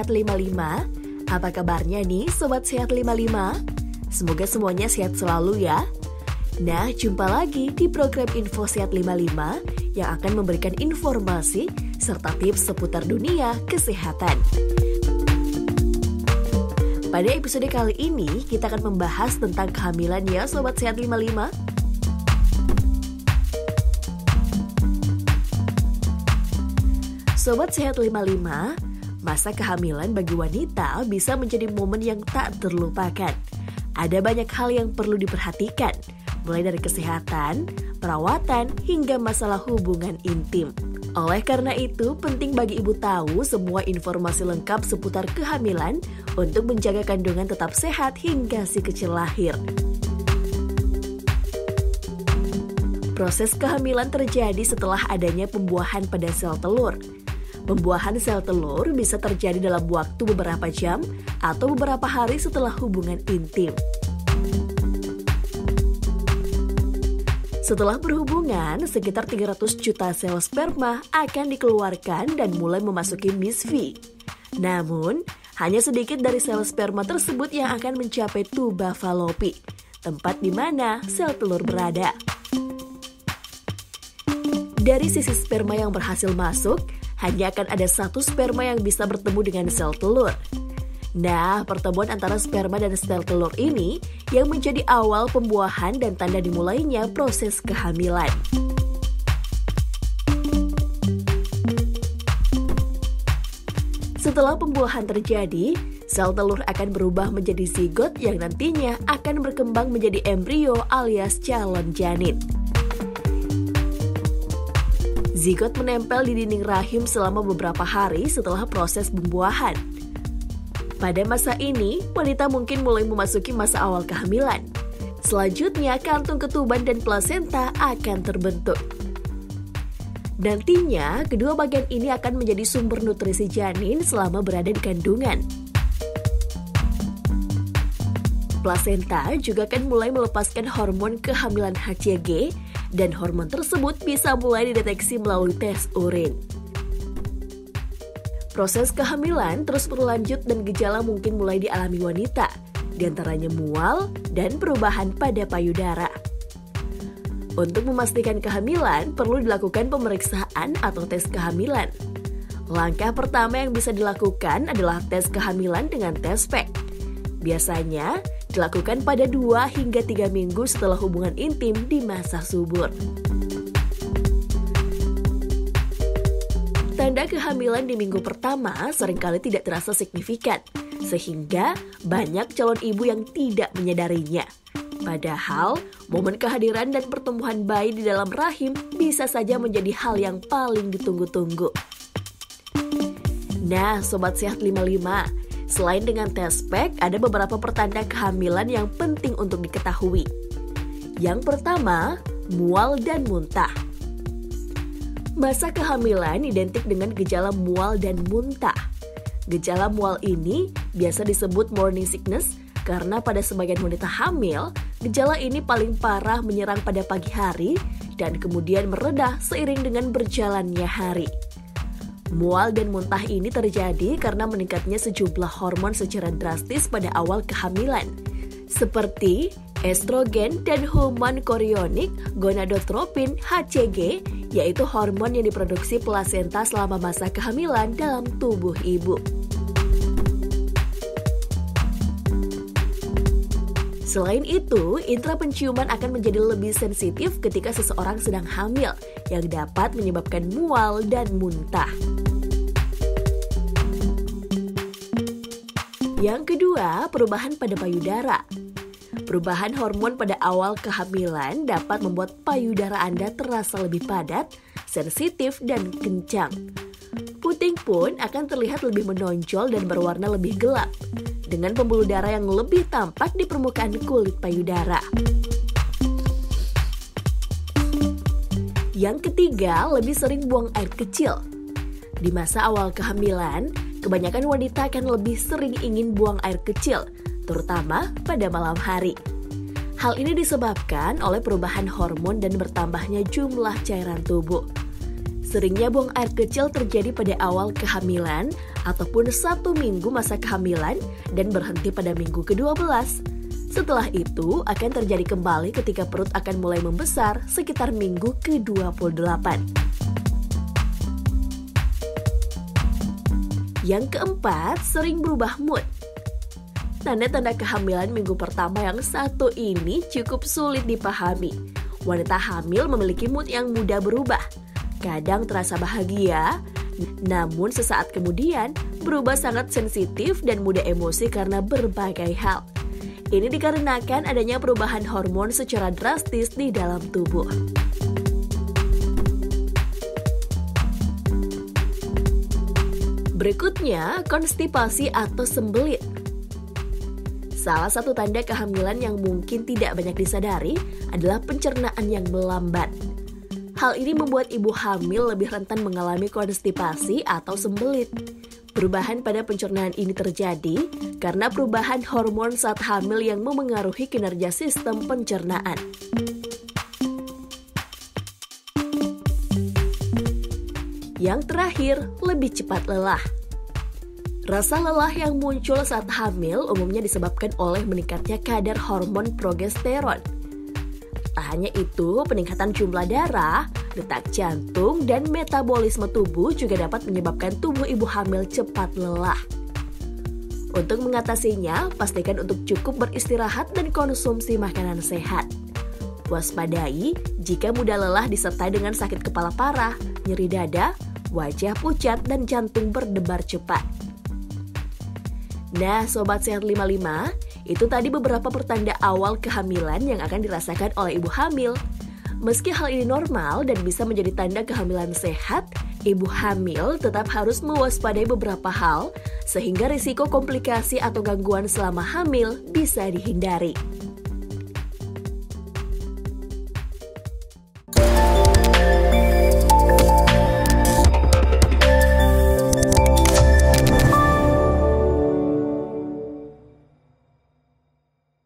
Sehat 55 Apa kabarnya nih Sobat Sehat 55? Semoga semuanya sehat selalu ya Nah, jumpa lagi di program Info Sehat 55 yang akan memberikan informasi serta tips seputar dunia kesehatan. Pada episode kali ini, kita akan membahas tentang kehamilan ya Sobat Sehat 55. Sobat Sehat 55, masa kehamilan bagi wanita bisa menjadi momen yang tak terlupakan. Ada banyak hal yang perlu diperhatikan, mulai dari kesehatan, perawatan, hingga masalah hubungan intim. Oleh karena itu, penting bagi ibu tahu semua informasi lengkap seputar kehamilan untuk menjaga kandungan tetap sehat hingga si kecil lahir. Proses kehamilan terjadi setelah adanya pembuahan pada sel telur. Pembuahan sel telur bisa terjadi dalam waktu beberapa jam atau beberapa hari setelah hubungan intim. Setelah berhubungan, sekitar 300 juta sel sperma akan dikeluarkan dan mulai memasuki misfi. Namun, hanya sedikit dari sel sperma tersebut yang akan mencapai tuba falopi, tempat di mana sel telur berada. Dari sisi sperma yang berhasil masuk, hanya akan ada satu sperma yang bisa bertemu dengan sel telur. Nah, pertemuan antara sperma dan sel telur ini yang menjadi awal pembuahan dan tanda dimulainya proses kehamilan. Setelah pembuahan terjadi, sel telur akan berubah menjadi zigot yang nantinya akan berkembang menjadi embrio alias calon janin. Zigot menempel di dinding rahim selama beberapa hari setelah proses pembuahan. Pada masa ini, wanita mungkin mulai memasuki masa awal kehamilan. Selanjutnya, kantung ketuban dan plasenta akan terbentuk. Nantinya, kedua bagian ini akan menjadi sumber nutrisi janin selama berada di kandungan. Plasenta juga akan mulai melepaskan hormon kehamilan HCG dan hormon tersebut bisa mulai dideteksi melalui tes urin. Proses kehamilan terus berlanjut dan gejala mungkin mulai dialami wanita, di antaranya mual dan perubahan pada payudara. Untuk memastikan kehamilan, perlu dilakukan pemeriksaan atau tes kehamilan. Langkah pertama yang bisa dilakukan adalah tes kehamilan dengan tes PEG. Biasanya, dilakukan pada 2 hingga 3 minggu setelah hubungan intim di masa subur. Tanda kehamilan di minggu pertama sering kali tidak terasa signifikan, sehingga banyak calon ibu yang tidak menyadarinya. Padahal, momen kehadiran dan pertumbuhan bayi di dalam rahim bisa saja menjadi hal yang paling ditunggu-tunggu. Nah, Sobat Sehat 55, Selain dengan tes pack, ada beberapa pertanda kehamilan yang penting untuk diketahui. Yang pertama, mual dan muntah. Masa kehamilan identik dengan gejala mual dan muntah. Gejala mual ini biasa disebut morning sickness karena pada sebagian wanita hamil, gejala ini paling parah menyerang pada pagi hari dan kemudian meredah seiring dengan berjalannya hari. Mual dan muntah ini terjadi karena meningkatnya sejumlah hormon secara drastis pada awal kehamilan, seperti estrogen dan hormon korionik gonadotropin HCG, yaitu hormon yang diproduksi plasenta selama masa kehamilan dalam tubuh ibu. Selain itu, indera penciuman akan menjadi lebih sensitif ketika seseorang sedang hamil, yang dapat menyebabkan mual dan muntah. Yang kedua, perubahan pada payudara. Perubahan hormon pada awal kehamilan dapat membuat payudara Anda terasa lebih padat, sensitif, dan kencang. Puting pun akan terlihat lebih menonjol dan berwarna lebih gelap, dengan pembuluh darah yang lebih tampak di permukaan kulit payudara. Yang ketiga, lebih sering buang air kecil. Di masa awal kehamilan, kebanyakan wanita akan lebih sering ingin buang air kecil, terutama pada malam hari. Hal ini disebabkan oleh perubahan hormon dan bertambahnya jumlah cairan tubuh. Seringnya buang air kecil terjadi pada awal kehamilan ataupun satu minggu masa kehamilan dan berhenti pada minggu ke-12. Setelah itu akan terjadi kembali ketika perut akan mulai membesar sekitar minggu ke-28. Yang keempat, sering berubah mood. Tanda-tanda kehamilan minggu pertama yang satu ini cukup sulit dipahami. Wanita hamil memiliki mood yang mudah berubah Kadang terasa bahagia, namun sesaat kemudian berubah sangat sensitif dan mudah emosi karena berbagai hal. Ini dikarenakan adanya perubahan hormon secara drastis di dalam tubuh. Berikutnya, konstipasi atau sembelit. Salah satu tanda kehamilan yang mungkin tidak banyak disadari adalah pencernaan yang melambat. Hal ini membuat ibu hamil lebih rentan mengalami konstipasi atau sembelit. Perubahan pada pencernaan ini terjadi karena perubahan hormon saat hamil yang memengaruhi kinerja sistem pencernaan. Yang terakhir, lebih cepat lelah. Rasa lelah yang muncul saat hamil umumnya disebabkan oleh meningkatnya kadar hormon progesteron Tak hanya itu, peningkatan jumlah darah, detak jantung, dan metabolisme tubuh juga dapat menyebabkan tubuh ibu hamil cepat lelah. Untuk mengatasinya, pastikan untuk cukup beristirahat dan konsumsi makanan sehat. Waspadai jika mudah lelah disertai dengan sakit kepala parah, nyeri dada, wajah pucat, dan jantung berdebar cepat. Nah, Sobat Sehat 55, itu tadi beberapa pertanda awal kehamilan yang akan dirasakan oleh ibu hamil. Meski hal ini normal dan bisa menjadi tanda kehamilan sehat, ibu hamil tetap harus mewaspadai beberapa hal sehingga risiko komplikasi atau gangguan selama hamil bisa dihindari.